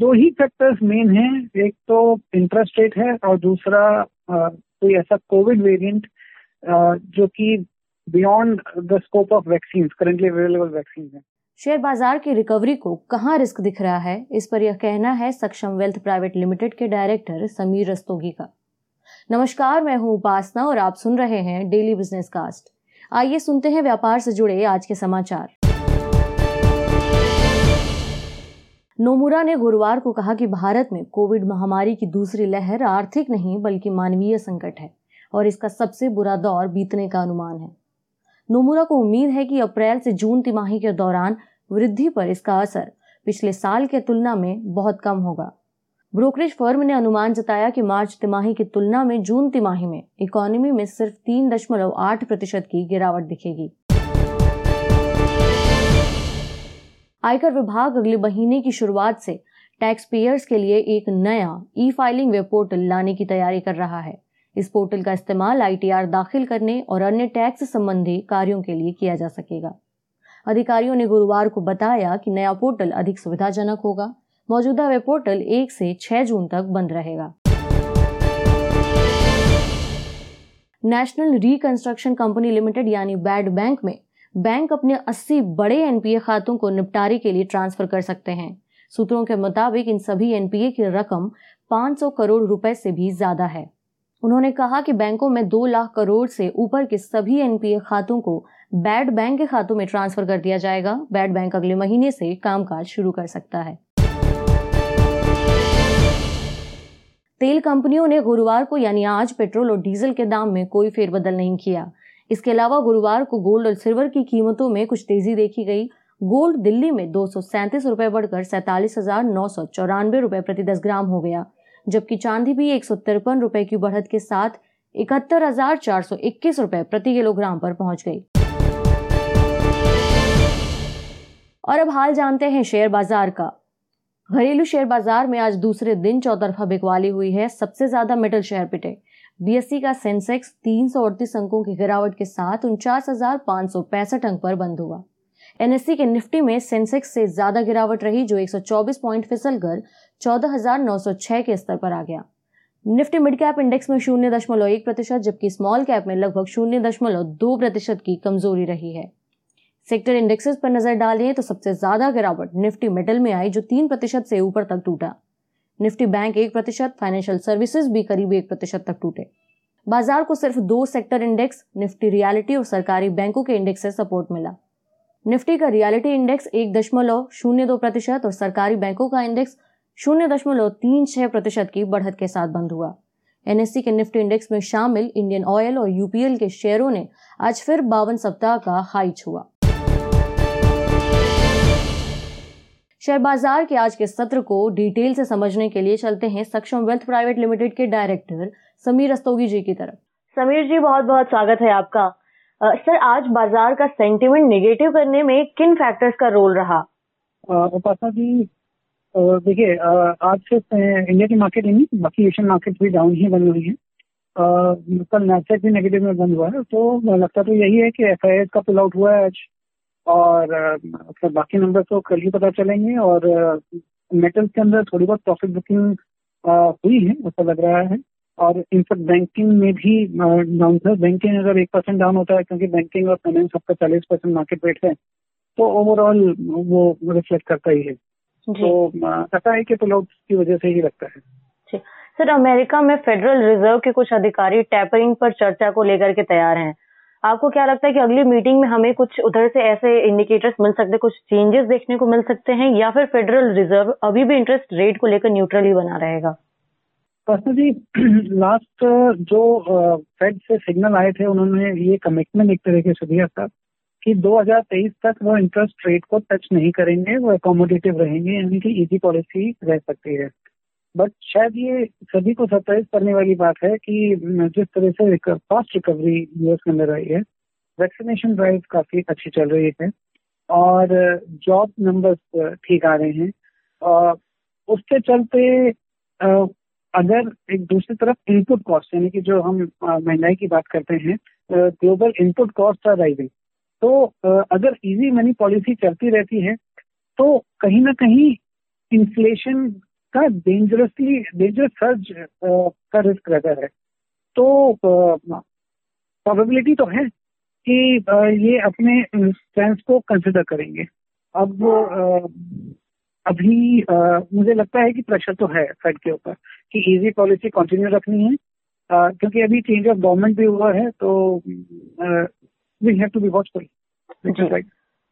दो ही factors main हैं। एक तो इंटरेस्ट रेट है और दूसरा कोई ऐसा कोविड वेरिएंट जो कि beyond the scope of vaccine currently available vaccine है। शेयर बाज़ार की रिकवरी को कहाँ रिस्क दिख रहा है? इस पर यह कहना है सक्षम वेल्थ प्राइवेट लिमिटेड के डायरेक्टर समीर रस्तोगी का। नमस्कार, मैं हूँ उपासना और आप सुन रहे हैं डेली बिज़नेस कास्ट आइए सुनते हैं व्यापार से जुड़े आज के समाचार। नोमुरा ने गुरुवार को कहा कि भारत में कोविड महामारी की दूसरी लहर आर्थिक नहीं, बल्कि मानवीय संकट है और इसका सबसे बुरा दौर बीतने का अनुमान है। नोमुरा को उम्मीद है कि अप्रैल से जून तिमाही के दौरान वृद्धि पर इसका असर पिछले साल के तुलना में बहुत कम होगा। ब्रोकरेज फर्म ने अनुमान जताया कि मार्च तिमाही की तुलना में जून तिमाही में इकोनॉमी में सिर्फ़ तीन दशमलव आठ प्रतिशत की गिरावट दिखेगी। आयकर विभाग अगले महीने की शुरुआत से टैक्स पेयर्स के लिए एक नया ई फाइलिंग वेब पोर्टल लाने की तैयारी कर रहा है। इस पोर्टल का इस्तेमाल आईटीआर दाखिल करने और अन्य टैक्स संबंधी कार्यों के लिए किया जा सकेगा। अधिकारियों ने गुरुवार को बताया कि नया पोर्टल अधिक सुविधाजनक होगा। मौजूदा वेब पोर्टल एक से छह जून तक बंद रहेगा। नेशनल रिकंस्ट्रक्शन कंपनी लिमिटेड यानी बैड बैंक में बैंक अपने 80 बड़े एनपीए खातों को निपटारे के लिए ट्रांसफ़र कर सकते हैं। सूत्रों के मुताबिक इन सभी एनपीए की रकम 500 करोड़ रुपए से भी ज़्यादा है। उन्होंने कहा कि बैंकों में दो लाख करोड़ से ऊपर के सभी एनपीए खातों को बैड बैंक के खातों में ट्रांसफ़र कर दिया जाएगा। बैड बैंक अगले महीने से कामकाज शुरू कर सकता है। तेल कंपनियों ने गुरुवार को यानी आज पेट्रोल और डीजल के दाम में कोई फेरबदल नहीं किया। इसके अलावा गुरुवार को गोल्ड और सिल्वर की कीमतों में कुछ तेज़ी देखी गई। गोल्ड दिल्ली में दो रुपए बढ़कर सैतालीस हज़ार नौ सौ चौरानवे रुपए प्रति दस ग्राम हो गया, जबकि चांदी भी एक सौ तिरपन रुपए की बढ़त के साथ इकहत्तर हज़ार चार सौ इक्कीस रुपए प्रति किलोग्राम पर पहुँच गई। और अब हाल जानते हैं शेयर बाज़ार का। घरेलू शेयर बाज़ार में आज दूसरे दिन चौतरफा बिकवाली हुई है। सबसे ज़्यादा मेटल शेयर पिटे। बीएससी का सेंसेक्स तीन सौ अड़तीस अंकों की गिरावट के साथ उनचास हज़ार पाँच सौ पैंसठ अंक पर बंद हुआ। एनएससी के निफ्टी में सेंसेक्स से ज़्यादा गिरावट रही, जो 124 पॉइंट फिसल कर चौदह हज़ार नौ सौ छह के स्तर पर आ गया। निफ्टी मिड कैप इंडेक्स में शून्य दशमलव एक प्रतिशत, जबकि स्मॉल कैप में लगभग शून्य दशमलव दो प्रतिशत की कमज़ोरी रही है। सेक्टर इंडेक्सेस पर नज़र डालें तो सबसे ज़्यादा गिरावट निफ्टी मेटल में आई, जो तीन प्रतिशत से ऊपर तक टूटा। निफ्टी बैंक एक प्रतिशत फाइनेंशियल सर्विसेज़ भी करीब एक प्रतिशत तक टूटे। बाज़ार को सिर्फ़ दो सेक्टर इंडेक्स निफ्टी रियलिटी और सरकारी बैंकों के इंडेक्स से सपोर्ट मिला। निफ्टी का रियलिटी इंडेक्स एक दशमलव शून्य दो प्रतिशत और सरकारी बैंकों का इंडेक्स शून्य दशमलव तीन छह प्रतिशत की बढ़त के साथ बंद हुआ। एनएससी के निफ्टी इंडेक्स में शामिल इंडियन ऑयल और यूपीएल के शेयरों ने आज फिर बावन सप्ताह का हाई छुआ। शेयर बाज़ार के आज के सत्र को डिटेल से समझने के लिए चलते हैं सक्षम वेल्थ प्राइवेट लिमिटेड के डायरेक्टर समीर रस्तोगी जी की तरफ़। समीर जी बहुत बहुत स्वागत है आपका। सर आज बाज़ार का सेंटिमेंट नेगेटिव करने में किन फैक्टर्स का रोल रहा? उपासना जी देखिए आज से इंडिया की मार्केट ही नहीं बाकी एशियन मार्केट भी डाउन ही बनी हुई है। कल भी नेगेटिव में बंद हुआ है तो लगता तो यही है कि एफ़ का पुल आउट हुआ है आज। और फिर बाकी नंबर तो कल ही पता चलेंगे और मेटल के अंदर थोड़ी बहुत प्रॉफिट बुकिंग हुई है ऐसा लग रहा है। और इनफैक्ट बैंकिंग में भी डाउन था बैंकिंग अगर एक परसेंट डाउन होता है क्योंकि बैंकिंग और फाइनेंस आपका चालीस परसेंट मार्केट रेट है तो ओवरऑल वो रिफ्लेक्ट करता ही है। तो ऐसा है कि पुल की वजह से ही लगता है। सर अमेरिका में फेडरल रिज़र्व के कुछ अधिकारी टैपरिंग पर चर्चा को लेकर के तैयार हैं। आपको क्या लगता है कि अगली मीटिंग में हमें कुछ उधर से ऐसे इंडिकेटर्स मिल सकते हैं? कुछ चेंजेस देखने को मिल सकते हैं? या फिर फेडरल रिज़र्व अभी भी इंटरेस्ट रेट को लेकर न्यूट्रल ही बना रहेगा? पर्सनल जी लास्ट जो फेड से सिग्नल आए थे, उन्होंने ये कमिटमेंट एक तरीके से दिया था कि 2023 तक वो इंटरेस्ट रेट को टच नहीं करेंगे, वो अकोमोडेटिव रहेंगे, यानी कि इजी पॉलिसी रह सकती है। बट शायद ये सभी को सरप्राइज़ करने वाली बात है कि जिस तरह से फास्ट रिकवरी यूएस के अंदर आई है वैक्सीनेशन ड्राइव काफ़ी अच्छी चल रही है। और जॉब नंबर्स ठीक आ रहे हैं। और उसके चलते अगर एक दूसरी तरफ़ इनपुट कॉस्ट यानी कि जो हम महँगाई की बात करते हैं global input cost are rising तो अगर इजी मनी पॉलिसी चलती रहती है तो कहीं ना कहीं इन्फ्लेशन का डेंजरसली डेंजरस सर्ज का रिस्क रहता है। तो प्रोबेबिलिटी तो है कि ये अपने स्ट्रेंथ को कंसिडर करेंगे। अब अभी मुझे लगता है कि प्रेशर तो है फेड के ऊपर कि इजी पॉलिसी कंटिन्यू रखनी है। क्योंकि अभी चेंज ऑफ़ गवर्नमेंट भी हुआ है तो we have to be watchful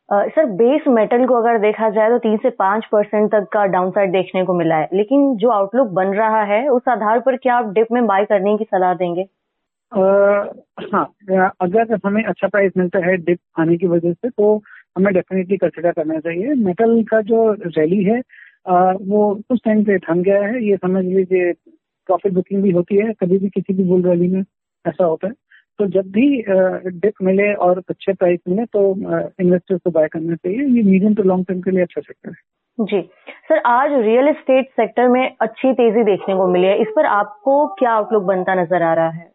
sir base metal को अगर देखा जाए तो तीन से पाँच परसेंट तक का डाउनसाइड देखने को मिला है। लेकिन जो आउटलुक बन रहा है उस आधार पर क्या आप डिप में बाय करने की सलाह देंगे? आ, हाँ अगर हमें अच्छा प्राइस मिलता है डिप आने की वजह से तो हमें डेफिनेटली कंसिडर करना चाहिए। मेटल का जो रैली है आ, वो कुछ टाइम पे थम गया है। ये समझ लीजिए प्रॉफिट बुकिंग भी होती है कभी भी किसी भी बुल रैली में ऐसा होता है। तो जब भी डिप मिले और अच्छे प्राइस मिले तो इन्वेस्टर्स को बाय करना चाहिए। ये मीडियम टू लॉन्ग टर्म के लिए अच्छा सेक्टर है। जी। सर आज रियल एस्टेट सेक्टर में अच्छी तेज़ी देखने को मिली है। इस पर आपको क्या आउटलुक बनता नज़र आ रहा है?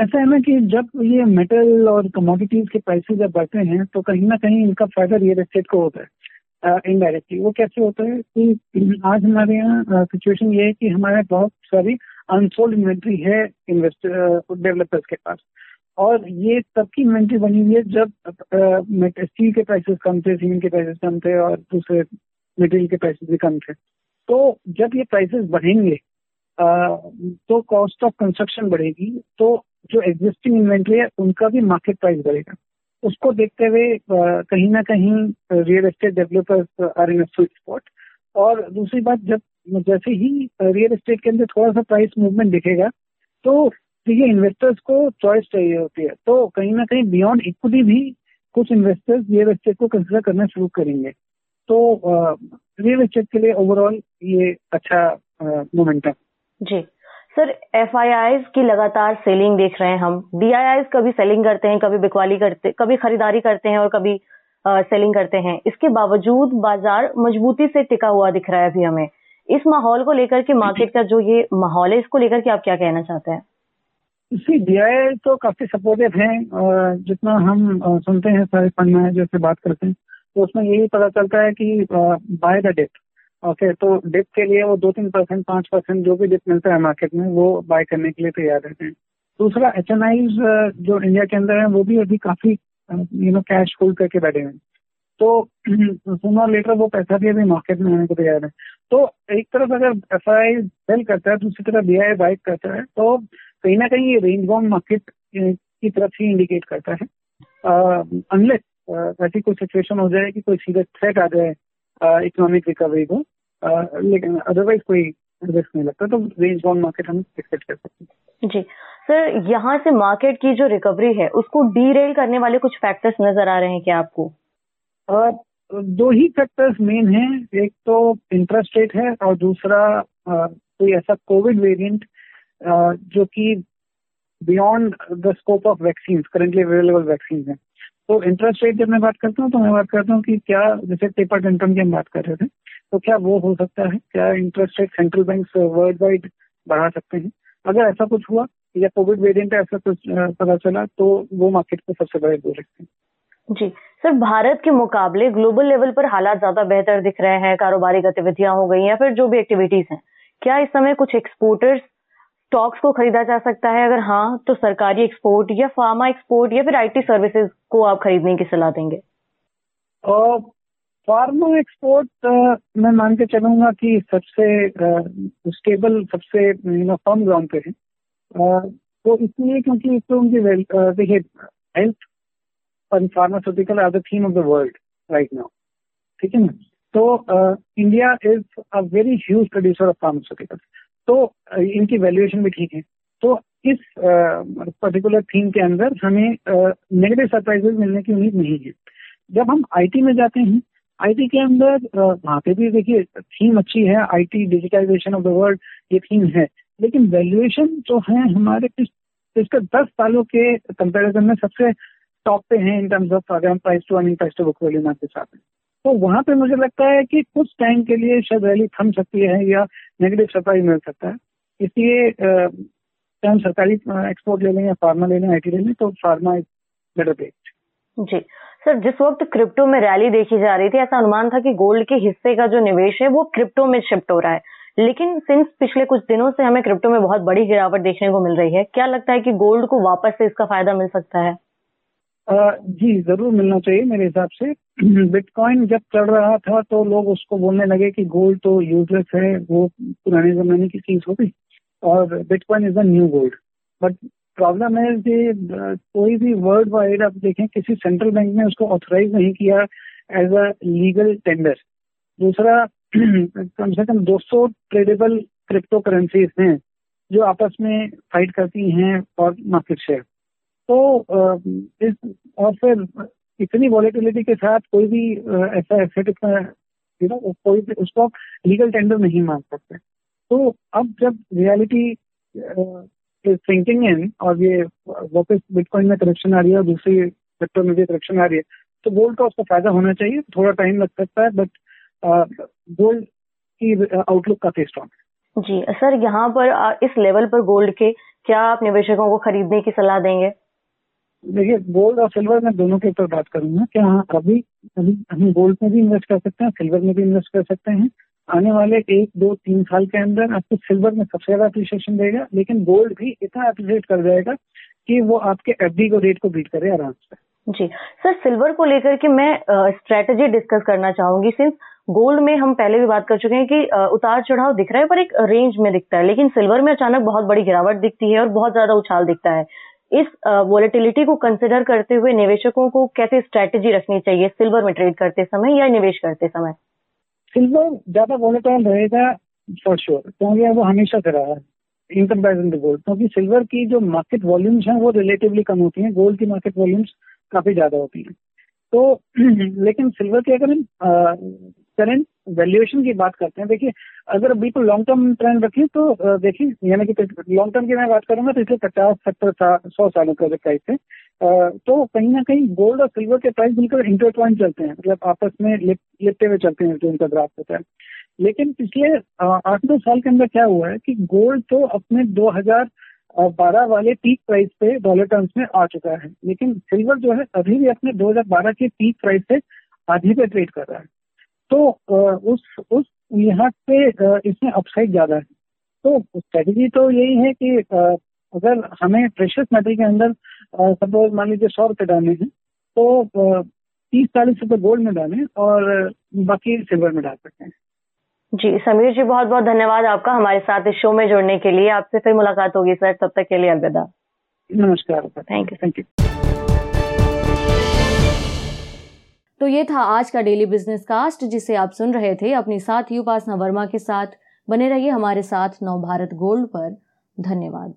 ऐसा है ना कि जब ये मेटल और कमोडिटीज के प्राइसेस जब बढ़ते हैं तो कहीं ना कहीं इनका फ़ायदा रियल एस्टेट को होता है इनडायरेक्टली वो कैसे होता है कि आज हमारे यहाँ सिचुएशन ये है कि हमारे बहुत सारी अनसोल्ड इन्वेंट्री है इन्वेस्टर डेवलपर्स के पास। और ये तब की इन्वेंट्री बनी हुई है जब स्टील के प्राइसेस कम थे सीमेंट के प्राइसेस कम थे और दूसरे मटेरियल के प्राइसेस भी कम थे। तो जब ये प्राइसेस बढ़ेंगे तो कॉस्ट ऑफ़ कंस्ट्रक्शन बढ़ेगी तो जो एग्जिस्टिंग इन्वेंट्री है, उनका भी मार्केट प्राइस बढ़ेगा। उसको देखते हुए कहीं ना कहीं real estate developers are in sweet spot और दूसरी बात, जब जैसे ही रियल एस्टेट के अंदर थोड़ा सा प्राइस मूवमेंट दिखेगा तो ये इन्वेस्टर्स को चॉइस चाहिए होती है। तो कहीं ना कहीं बियॉन्ड इक्विटी भी कुछ इन्वेस्टर्स रियल एस्टेट को कंसिडर करना शुरू करेंगे। तो रियल एस्टेट के लिए ओवरऑल ये अच्छा मोमेंटम जी। सर एफआईआई की लगातार सेलिंग देख रहे हैं हम। डी कभी सेलिंग करते हैं, कभी बिकवाली करते, कभी खरीदारी करते हैं और कभी सेलिंग करते हैं। इसके बावजूद बाज़ार मजबूती से टिका हुआ दिख रहा है अभी हमें। इस माहौल को लेकर के मार्केट का जो ये माहौल है इसको लेकर के आप क्या कहना चाहते हैं? सी डी तो काफ़ी सपोर्टिव है जितना हम सुनते हैं सारे फंड मैनेजर से बात करते हैं तो उसमें यही पता चलता है कि बाय द डिप ओके तो डिप के लिए वो दो तीन परसेंट पाँच परसेंट जो भी डिप मिलता है मार्केट में वो बाय करने के लिए तैयार रहते हैं। दूसरा एच एन जो इंडिया के अंदर है वो भी अभी काफ़ी यू नो कैश होल्ड करके बैठे हैं। तो सुनर लेटर वो पैसा भी अभी मार्केट में आने को तैयार है। तो एक तरफ़ अगर एफ़ आई सेल करता है दूसरी तरफ़ बी आई बाइक करता है तो कहीं ना कहीं ये रेंज बाउंड मार्केट की तरफ़ ही इंडिकेट करता है। अनलेस ऐसी कोई सिचुएशन हो जाए कि कोई सीरियस थ्रेट आ जाए इकोनॉमिक रिकवरी को लेकिन अदरवाइज़ कोई रिस्क नहीं लगता तो रेंज बाउंड मार्केट हम एक्सपेक्ट कर सकते हैं। जी। सर यहाँ से मार्केट की जो रिकवरी है उसको डी करने वाले कुछ फैक्टर्स नज़र आ रहे हैं क्या आपको? दो ही फैक्टर्स मेन हैं। एक तो इंटरेस्ट रेट है और दूसरा कोई ऐसा कोविड वेरिएंट जो कि beyond the scope of vaccine currently available vaccine है। तो इंटरेस्ट रेट जब मैं बात करता हूँ तो मैं बात करता हूँ कि क्या, जैसे पेपर टेंटम की हम बात कर रहे थे तो क्या वो हो सकता है? क्या interest rate central bank world wide बढ़ा सकते हैं? अगर ऐसा कुछ हुआ या कोविड वेरिएंट ऐसा कुछ पता चला तो वो मार्केट को सबसे बड़े दो रखते हैं। जी। सर, भारत के मुकाबले ग्लोबल लेवल पर हालात ज़्यादा बेहतर दिख रहे हैं, कारोबारी गतिविधियाँ हो गई या फिर जो भी एक्टिविटीज़ हैं, क्या इस समय कुछ एक्सपोर्टर्स स्टॉक्स को खरीदा जा सकता है? अगर हाँ तो सरकारी एक्सपोर्ट या फार्मा एक्सपोर्ट या फिर आईटी सर्विसेज़ को आप खरीदने की सलाह देंगे? फार्मा एक्सपोर्ट मैं मान के चलूँगा कि सबसे स्टेबल सबसे यू फर्म ग्राउंड पे है। तो इसलिए क्योंकि तो उनकी देखिए health and pharmaceutical as a theme of the world right now. ठीक है ना? तो India is a very huge producer of pharmaceuticals तो इनकी वैल्यूएशन भी ठीक है। तो इस पर्टिकुलर थीम के अंदर हमें नेगेटिव सरप्राइजेस मिलने की उम्मीद नहीं है। जब हम आईटी में जाते हैं आईटी के अंदर वहाँ पे भी देखिए थीम अच्छी है। IT digitization of the world ये थीम है। लेकिन वैल्यूएशन जो है हमारे पिछले दस सालों के कंपैरिजन में सबसे टॉप पे हैं इन टर्म्स ऑफ़ अगर हम price to earning price to book value के साथ में। तो वहाँ पे मुझे लगता है कि कुछ टाइम के लिए शायद रैली थम सकती है या नेगेटिव सरप्राइज़ मिल सकता है। इसलिए चाहे हम सरकारी एक्सपोर्ट ले लें या फार्मा ले लें आई ले लें तो फार्मा इज़ बेटर बेस्ड जी। सर, जिस वक्त क्रिप्टो में रैली देखी जा रही थी, ऐसा अनुमान था कि गोल्ड के हिस्से का जो निवेश है, वो क्रिप्टो में शिफ्ट हो रहा है। लेकिन सिंस पिछले कुछ दिनों से हमें क्रिप्टो में बहुत बड़ी गिरावट देखने को मिल रही है, क्या लगता है कि गोल्ड को वापस से इसका फ़ायदा मिल सकता है? जी, ज़रूर मिलना चाहिए मेरे हिसाब से। बिटकॉइन जब चढ़ रहा था तो लोग उसको बोलने लगे कि गोल्ड तो यूजलेस है, वो पुराने जमाने की चीज़ हो गई, और bitcoin is the new gold but problem है कि कोई भी वर्ल्ड वाइड आप देखें, किसी सेंट्रल बैंक ने उसको ऑथोराइज नहीं किया एज अ लीगल टेंडर दूसरा, कम से कम 200 ट्रेडेबल क्रिप्टो करेंसीज हैं जो आपस में फाइट करती हैं और मार्केट शेयर तो इस, और फिर इतनी वॉलेटिलिटी के साथ कोई भी ऐसा एसेट यू नो कोई भी, उसको लीगल टेंडर नहीं मान सकते। तो अब जब रियलिटी थिंकिंग इन और ये वापस बिटकॉइन में करेक्शन आ रही है और दूसरी सेक्टर में भी करेक्शन आ रही है तो गोल्ड का उसका फ़ायदा होना चाहिए। थोड़ा टाइम लग सकता है बट गोल्ड की आउटलुक काफ़ी स्ट्रॉन्ग है। जी, सर, यहाँ पर इस लेवल पर गोल्ड के क्या आप निवेशकों को खरीदने की सलाह देंगे? देखिए गोल्ड और सिल्वर में दोनों के ऊपर बात करूँगा कि हाँ अभी हम गोल्ड में भी इन्वेस्ट कर सकते हैं सिल्वर में भी इन्वेस्ट कर सकते हैं। आने वाले एक, दो, तीन साल के अंदर आपको सिल्वर में सबसे ज़्यादा अप्रिशिएशन देगा, लेकिन गोल्ड भी इतना अप्रिशिएट कर जाएगा कि वो आपके एफ़ को रेट को बीट करे आराम से। जी। सर सिल्वर को लेकर के मैं स्ट्रेटेजी डिस्कस करना चाहूँगी सिंस गोल्ड में हम पहले भी बात कर चुके हैं कि उतार चढ़ाव दिख रहा है, पर एक रेंज में दिखता है, लेकिन सिल्वर में अचानक बहुत बड़ी गिरावट दिखती है और बहुत ज़्यादा उछाल दिखता है। इस वॉलेटिलिटी को कंसिडर करते हुए निवेशकों को कैसे स्ट्रेटेजी रखनी चाहिए? सिल्वर में ट्रेड करते समय या निवेश करते समय? सिल्वर ज़्यादा वॉलेटाइल रहेगा फॉर श्योर क्योंकि वो हमेशा से रहा है इन कंपेरिजन टू गोल्ड क्योंकि सिल्वर की जो मार्केट वॉल्यूम्स हैं, वो रिलेटिवली कम होती हैं गोल्ड की मार्केट वॉल्यूम्स काफ़ी ज़्यादा होती हैं। तो लेकिन सिल्वर की अगर हम करंट वैल्यूएशन की बात करते हैं, देखिए, अगर बिल्कुल लॉन्ग टर्म ट्रेंड रखें तो देखिए, यानी कि लॉन्ग टर्म की मैं बात करूँगा तो इसलिए पचास, सत्तर साल सौ सालों का प्राइस है। तो कहीं ना कहीं गोल्ड और सिल्वर के प्राइस बिल्कुल इंटरट्वाइन चलते हैं मतलब आपस में लिपटे हुए चलते हैं जो उनका ग्राफ होता है। लेकिन पिछले आठ दो साल के अंदर क्या हुआ है कि गोल्ड तो अपने 2012 वाले पीक प्राइस पे डॉलर टर्म्स में आ चुका है, लेकिन सिल्वर जो है अभी भी अपने 2012 के पीक प्राइस से आधी पे ट्रेड कर रहा है। तो उस उस यहाँ पे इसमें अपसाइड ज़्यादा है। तो स्ट्रेटेजी तो यही है कि अगर हमें प्रेशस मेटल के अंदर सपोज़ मान लीजिए सौ रुपये डालने हैं तो तीस चालीस रुपये गोल्ड में डालें और बाकी सिल्वर में डाल सकते हैं। जी समीर जी बहुत बहुत धन्यवाद आपका हमारे साथ इस शो में जुड़ने के लिए। आपसे फिर मुलाकात होगी सर। तब तक के लिए अलविदा। नमस्कार। थैंक यू थैंक यू तो ये था आज का डेली बिज़नेस कास्ट जिसे आप सुन रहे थे अपनी साथी उपासना वर्मा के साथ। बने रहिए हमारे साथ नव भारत गोल्ड पर। धन्यवाद।